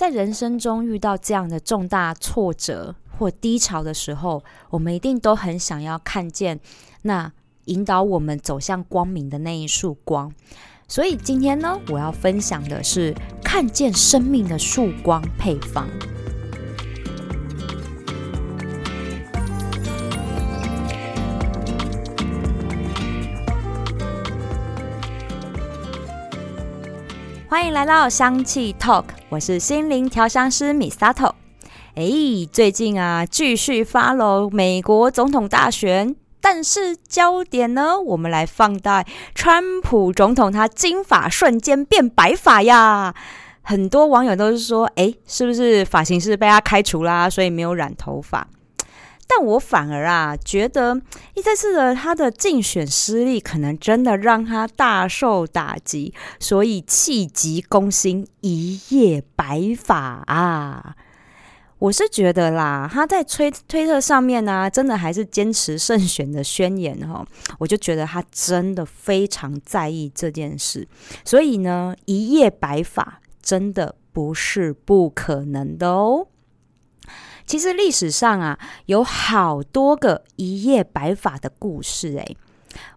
在人生中遇到这样的重大挫折或低潮的时候，我们一定都很想要看见那引导我们走向光明的那一束光。所以今天呢，我要分享的是看见生命的曙光配方。欢迎来到香气 Talk，我是心灵调香师米萨托。哎，最近啊，继续 follow 美国总统大选，但是焦点呢，我们来放大川普总统他金发瞬间变白发呀。很多网友都是说，哎，是不是发型师被他开除啦，所以没有染头发？但我反而啊，觉得这次的他的竞选失利，可能真的让他大受打击，所以气急攻心，一夜白发啊！我是觉得啦，他在推推特上面呢，真的还是坚持胜选的宣言哈，我就觉得他真的非常在意这件事，所以呢，一夜白发真的不是不可能的哦。其实历史上啊，有好多个一夜白发的故事。诶，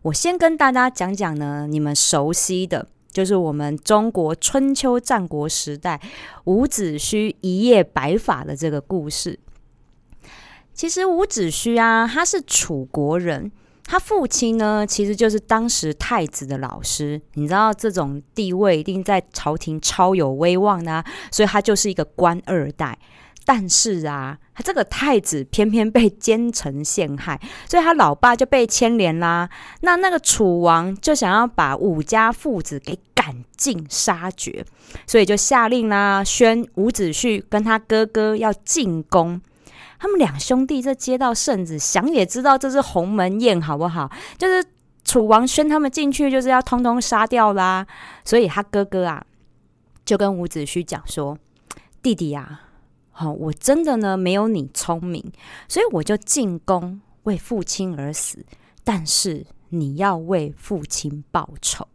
我先跟大家讲讲呢，你们熟悉的，就是我们中国春秋战国时代伍子胥一夜白发的这个故事。其实伍子胥啊，他是楚国人，他父亲呢，其实就是当时太子的老师。你知道这种地位一定在朝廷超有威望的，所以他就是一个官二代。但是啊，他这个太子偏偏被奸臣陷害，所以他老爸就被牵连啦。那那个楚王就想要把武家父子给赶尽杀绝，所以就下令啦，宣伍子胥跟他哥哥要进宫。他们两兄弟这接到圣旨，想也知道这是鸿门宴，好不好？就是楚王宣他们进去，就是要通通杀掉啦。所以他哥哥啊，就跟伍子胥讲说：“弟弟呀。”好，我真的呢没有你聪明，所以我就进宫为父亲而死。但是你要为父亲报仇，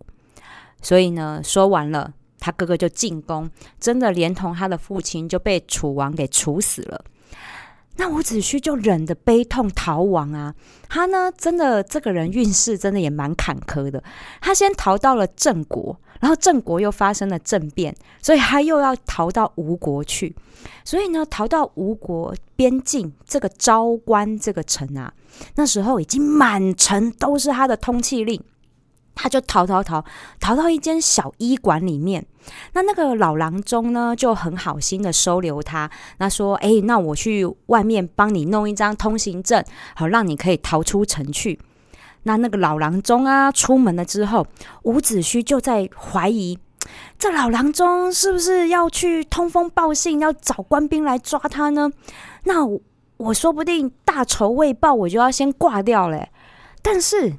所以呢说完了，他哥哥就进宫，真的连同他的父亲就被楚王给处死了。那伍子胥就忍着悲痛逃亡啊！他呢，真的这个人运势真的也蛮坎坷的。他先逃到了郑国，然后郑国又发生了政变，所以他又要逃到吴国去。所以呢，逃到吴国边境这个昭关这个城啊，那时候已经满城都是他的通缉令。他就逃逃逃逃到一间小医馆里面，那那个老郎中呢就很好心的收留他，那说：“哎，那我去外面帮你弄一张通行证，好让你可以逃出城去。”那那个老郎中啊出门了之后，伍子胥就在怀疑，这老郎中是不是要去通风报信，要找官兵来抓他呢？那我说不定大仇未报，我就要先挂掉嘞。但是。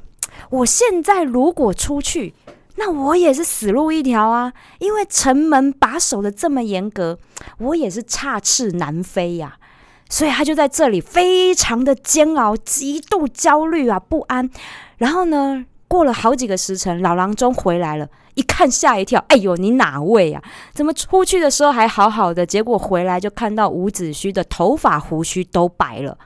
我现在如果出去，那我也是死路一条啊！因为城门把守的这么严格，我也是插翅难飞呀。所以他就在这里非常的煎熬，极度焦虑啊，不安。然后呢，过了好几个时辰，老郎中回来了，一看吓一跳，哎呦，你哪位啊？怎么出去的时候还好好的，结果回来就看到伍子胥的头发胡须都白了。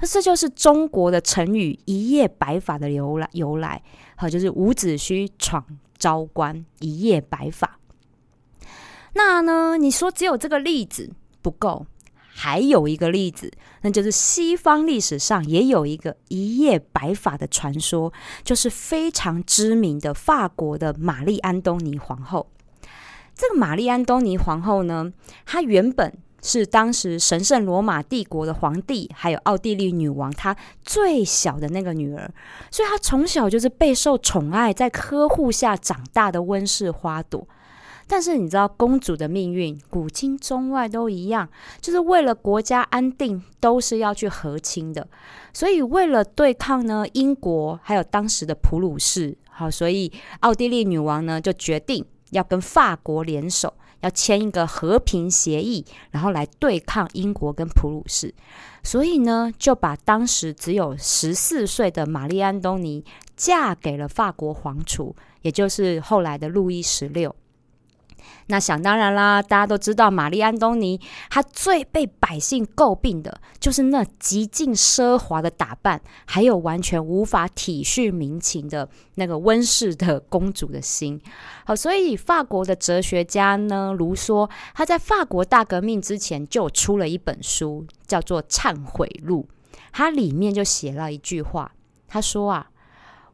那这就是中国的成语“一夜白发”的由来。由来，好，就是伍子胥闯昭关，一夜白发。那呢，你说只有这个例子不够，还有一个例子，那就是西方历史上也有一个一夜白发的传说，就是非常知名的法国的玛丽安东尼皇后。这个玛丽安东尼皇后呢，她原本。是当时神圣罗马帝国的皇帝，还有奥地利女王，她最小的那个女儿，所以她从小就是备受宠爱，在呵护下长大的温室花朵。但是你知道，公主的命运，古今中外都一样，就是为了国家安定，都是要去和亲的。所以为了对抗呢英国，还有当时的普鲁士，好，所以奥地利女王呢就决定要跟法国联手。要签一个和平协议，然后来对抗英国跟普鲁士，所以呢，就把当时只有十四岁的玛丽安东尼嫁给了法国皇储，也就是后来的路易十六。那想当然啦，大家都知道玛丽安东尼，她最被百姓诟病的就是那极尽奢华的打扮，还有完全无法体恤民情的那个温室的公主的心。好，所以法国的哲学家呢，卢梭，他在法国大革命之前就出了一本书，叫做《忏悔录》，它里面就写了一句话，他说啊，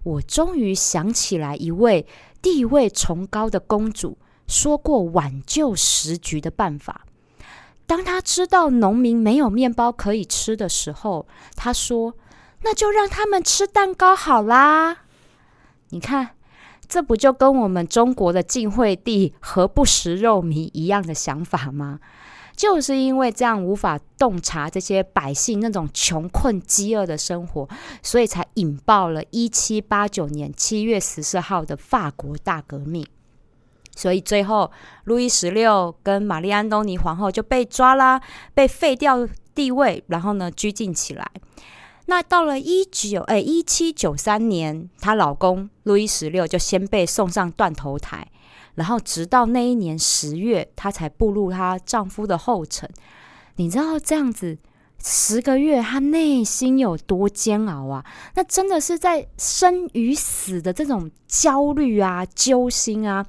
我终于想起来一位地位崇高的公主。说过挽救时局的办法。当他知道农民没有面包可以吃的时候，他说：“那就让他们吃蛋糕好啦。”你看，这不就跟我们中国的晋惠帝何不食肉糜一样的想法吗？就是因为这样无法洞察这些百姓那种穷困饥饿的生活，所以才引爆了一七八九年七月十四号的法国大革命。所以最后，路易十六跟玛丽安东尼皇后就被抓啦，被废掉地位，然后呢拘禁起来。那到了一九哎一七九三年，她老公路易十六就先被送上断头台，然后直到那一年十月，她才步入她丈夫的后尘。你知道这样子？十个月，她内心有多煎熬啊？那真的是在生与死的这种焦虑啊、揪心啊，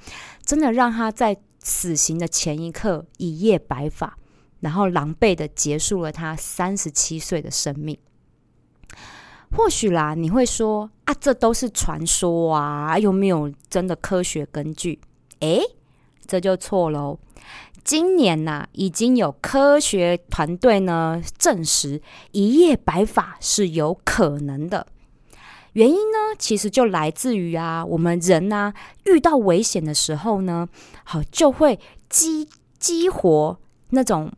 真的让他在死刑的前一刻一夜白发，然后狼狈的结束了他三十七岁的生命。或许啦，你会说啊，这都是传说啊，又没有真的科学根据。诶，这就错喽。今年呐，已经有科学团队呢证实一夜白发是有可能的。原因呢，其实就来自于啊，我们人呐遇到危险的时候呢，好就会激激活那种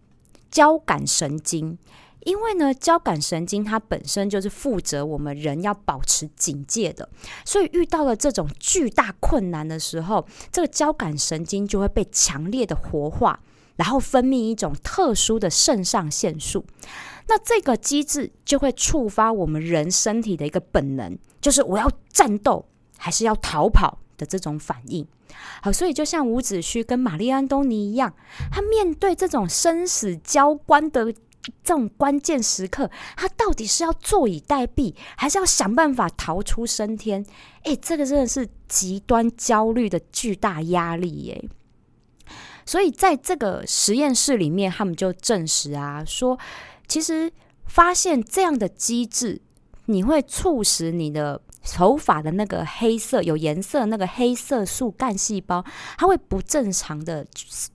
交感神经。因为呢，交感神经它本身就是负责我们人要保持警戒的，所以遇到了这种巨大困难的时候，这个交感神经就会被强烈的活化，然后分泌一种特殊的肾上腺素。那这个机制就会触发我们人身体的一个本能，就是我要战斗还是要逃跑的这种反应。好，所以就像伍子胥跟玛丽安东尼一样，他面对这种生死交关的。这种关键时刻，他到底是要坐以待毙，还是要想办法逃出升天？诶，这个真的是极端焦虑的巨大压力耶！所以在这个实验室里面，他们就证实啊，说其实发现这样的机制，你会促使你的。头发的那个黑色有颜色那个黑色素干细胞，它会不正常的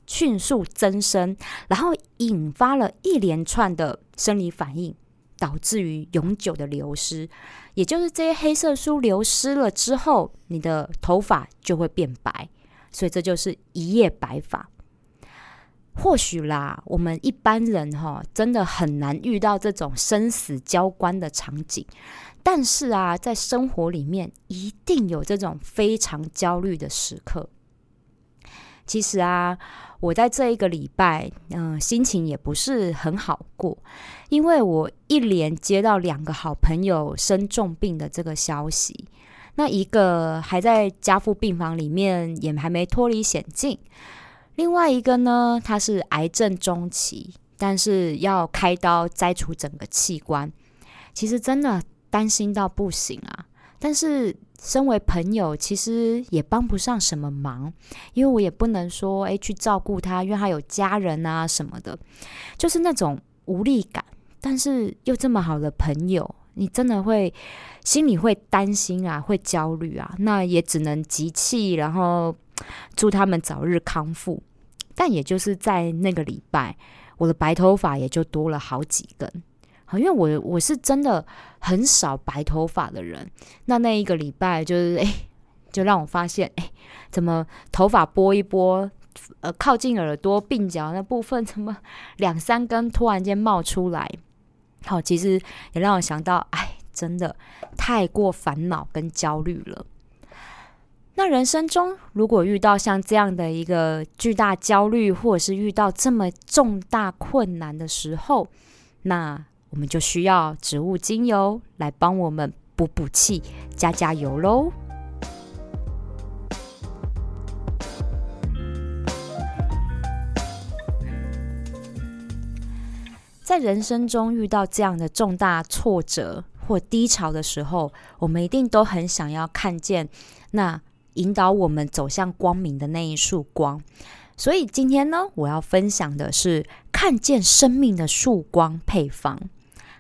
迅速增生，然后引发了一连串的生理反应，导致于永久的流失。也就是这些黑色素流失了之后，你的头发就会变白，所以这就是一夜白发。或许啦，我们一般人哈，真的很难遇到这种生死交关的场景。但是啊，在生活里面一定有这种非常焦虑的时刻。其实啊，我在这一个礼拜，嗯，心情也不是很好过，因为我一连接到两个好朋友生重病的这个消息。那一个还在家父病房里面，也还没脱离险境；另外一个呢，他是癌症中期，但是要开刀摘除整个器官。其实真的。担心到不行啊！但是身为朋友，其实也帮不上什么忙，因为我也不能说诶去照顾他，因为他有家人啊什么的，就是那种无力感。但是又这么好的朋友，你真的会心里会担心啊，会焦虑啊。那也只能集气，然后祝他们早日康复。但也就是在那个礼拜，我的白头发也就多了好几根。好，因为我我是真的很少白头发的人，那那一个礼拜就是 哎，就让我发现哎，怎么头发拨一拨，呃，靠近耳朵鬓角那部分，怎么两三根突然间冒出来？好，其实也让我想到，哎，真的太过烦恼跟焦虑了。那人生中如果遇到像这样的一个巨大焦虑或者是遇到这么重大困难的时候那我们就需要植物精油来帮我们补补气加加油喽在人生中遇到这样的重大挫折或低潮的时候我们一定都很想要看见那引导我们走向光明的那一束光。所以今天呢，我要分享的是看见生命的曙光配方。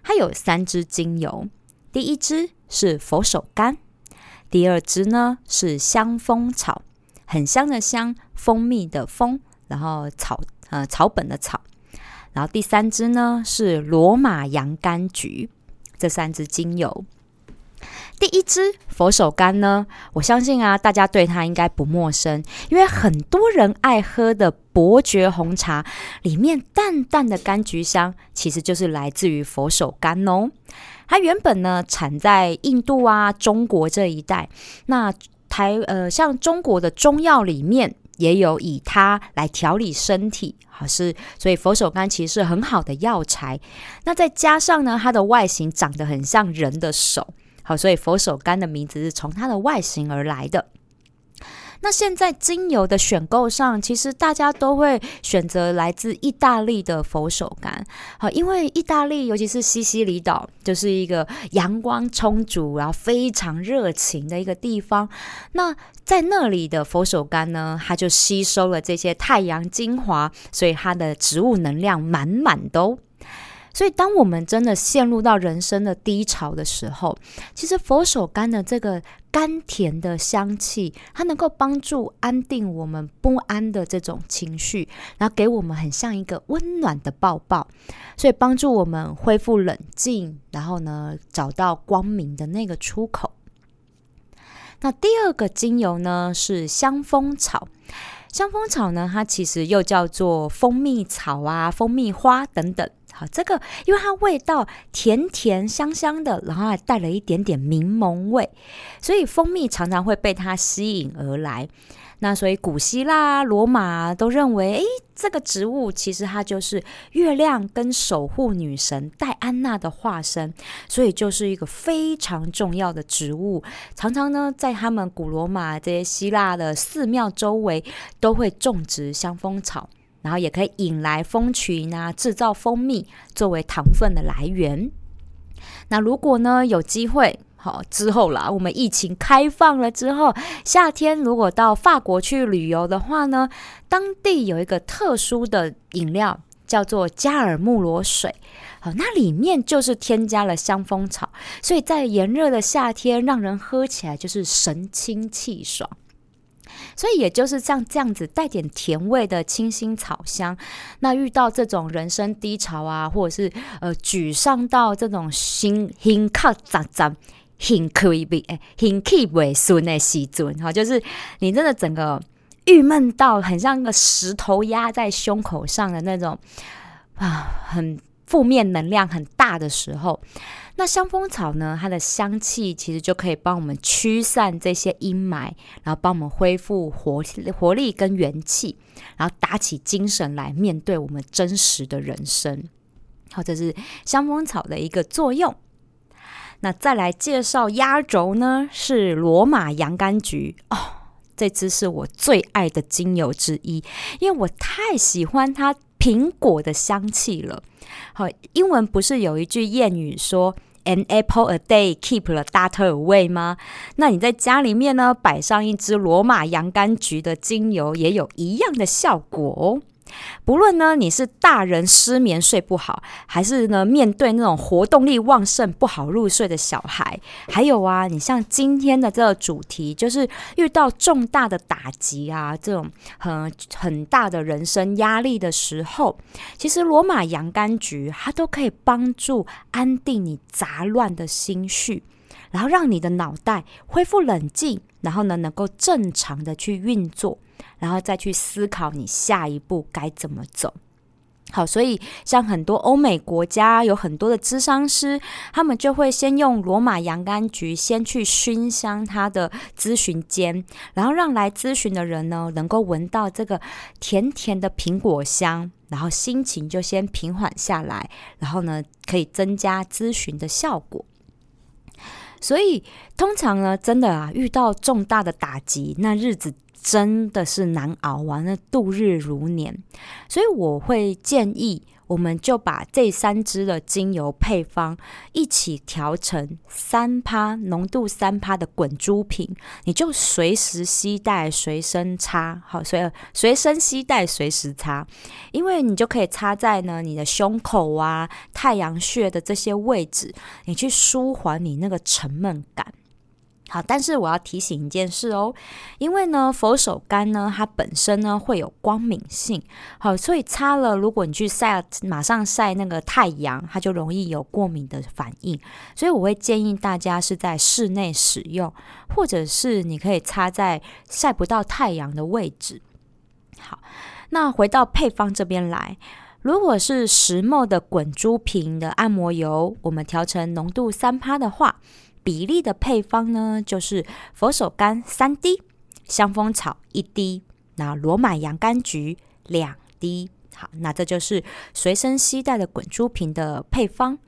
它有三支精油，第一支是佛手柑，第二支呢是香蜂草，很香的香，蜂蜜的蜂，然后草呃草本的草，然后第三支呢是罗马洋甘菊。这三支精油。第一支佛手柑呢，我相信啊，大家对它应该不陌生，因为很多人爱喝的伯爵红茶里面淡淡的柑橘香，其实就是来自于佛手柑哦。它原本呢产在印度啊、中国这一带，那台呃像中国的中药里面也有以它来调理身体，好是所以佛手柑其实是很好的药材。那再加上呢，它的外形长得很像人的手。好，所以佛手柑的名字是从它的外形而来的。那现在精油的选购上，其实大家都会选择来自意大利的佛手柑。好，因为意大利尤其是西西里岛，就是一个阳光充足，然后非常热情的一个地方。那在那里的佛手柑呢，它就吸收了这些太阳精华，所以它的植物能量满满都。所以，当我们真的陷入到人生的低潮的时候，其实佛手柑的这个甘甜的香气，它能够帮助安定我们不安的这种情绪，然后给我们很像一个温暖的抱抱，所以帮助我们恢复冷静，然后呢，找到光明的那个出口。那第二个精油呢是香蜂草，香蜂草呢，它其实又叫做蜂蜜草啊、蜂蜜花等等。好，这个因为它味道甜甜香香的，然后还带了一点点柠檬味，所以蜂蜜常常会被它吸引而来。那所以古希腊、罗马都认为，诶，这个植物其实它就是月亮跟守护女神戴安娜的化身，所以就是一个非常重要的植物。常常呢，在他们古罗马这些希腊的寺庙周围都会种植香蜂草。然后也可以引来蜂群啊，制造蜂蜜作为糖分的来源。那如果呢有机会，好之后啦，我们疫情开放了之后，夏天如果到法国去旅游的话呢，当地有一个特殊的饮料叫做加尔穆罗水，好，那里面就是添加了香蜂草，所以在炎热的夏天，让人喝起来就是神清气爽。所以也就是像这样子带点甜味的清新草香，那遇到这种人生低潮啊，或者是呃沮丧到这种心心卡杂杂、心可以被哎心气萎顺的时阵，哈，就是你真的整个郁闷到很像个石头压在胸口上的那种啊，很负面能量很大的时候。那香蜂草呢？它的香气其实就可以帮我们驱散这些阴霾，然后帮我们恢复活活力跟元气，然后打起精神来面对我们真实的人生。好，这是香蜂草的一个作用。那再来介绍压轴呢，是罗马洋甘菊哦，这支是我最爱的精油之一，因为我太喜欢它苹果的香气了。好，英文不是有一句谚语说 “An apple a day keep the doctor away” 吗？那你在家里面呢，摆上一支罗马洋甘菊的精油，也有一样的效果哦。不论呢，你是大人失眠睡不好，还是呢面对那种活动力旺盛不好入睡的小孩，还有啊，你像今天的这个主题，就是遇到重大的打击啊，这种很很大的人生压力的时候，其实罗马洋甘菊它都可以帮助安定你杂乱的心绪，然后让你的脑袋恢复冷静，然后呢能够正常的去运作。然后再去思考你下一步该怎么走。好，所以像很多欧美国家有很多的咨商师，他们就会先用罗马洋甘菊先去熏香他的咨询间，然后让来咨询的人呢能够闻到这个甜甜的苹果香，然后心情就先平缓下来，然后呢可以增加咨询的效果。所以通常呢，真的啊，遇到重大的打击，那日子。真的是难熬啊！那度日如年，所以我会建议我们就把这三支的精油配方一起调成三趴浓度三趴的滚珠瓶，你就随时携带随身擦，好，随随身携带随时擦，因为你就可以擦在呢你的胸口啊、太阳穴的这些位置，你去舒缓你那个沉闷感。好，但是我要提醒一件事哦，因为呢，佛手柑呢，它本身呢会有光敏性，好，所以擦了，如果你去晒，马上晒那个太阳，它就容易有过敏的反应，所以我会建议大家是在室内使用，或者是你可以擦在晒不到太阳的位置。好，那回到配方这边来，如果是石墨的滚珠瓶的按摩油，我们调成浓度三趴的话。比例的配方呢，就是佛手柑三滴，香蜂草一滴，那罗马洋甘菊两滴。好，那这就是随身携带的滚珠瓶的配方。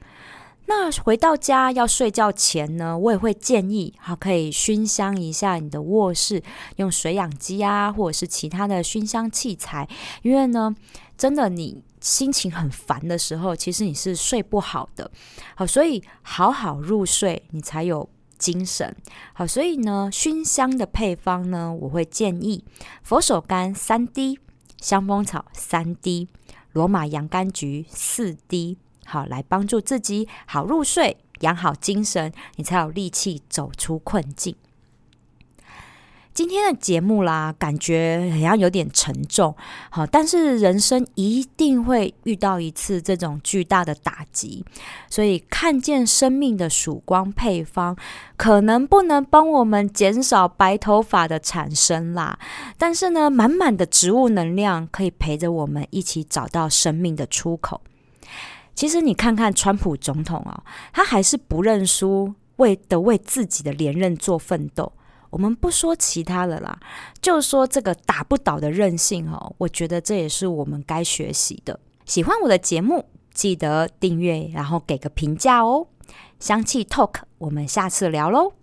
那回到家要睡觉前呢，我也会建议，好可以熏香一下你的卧室，用水养机啊，或者是其他的熏香器材，因为呢，真的你。心情很烦的时候，其实你是睡不好的。好，所以好好入睡，你才有精神。好，所以呢，熏香的配方呢，我会建议佛手柑三滴，香蜂草三滴，罗马洋甘菊四滴。好，来帮助自己好入睡，养好精神，你才有力气走出困境。今天的节目啦，感觉好像有点沉重，好，但是人生一定会遇到一次这种巨大的打击，所以看见生命的曙光配方，可能不能帮我们减少白头发的产生啦，但是呢，满满的植物能量可以陪着我们一起找到生命的出口。其实你看看川普总统啊，他还是不认输，为的为自己的连任做奋斗。我们不说其他的啦，就说这个打不倒的韧性哦，我觉得这也是我们该学习的。喜欢我的节目，记得订阅，然后给个评价哦。香气 Talk，我们下次聊喽。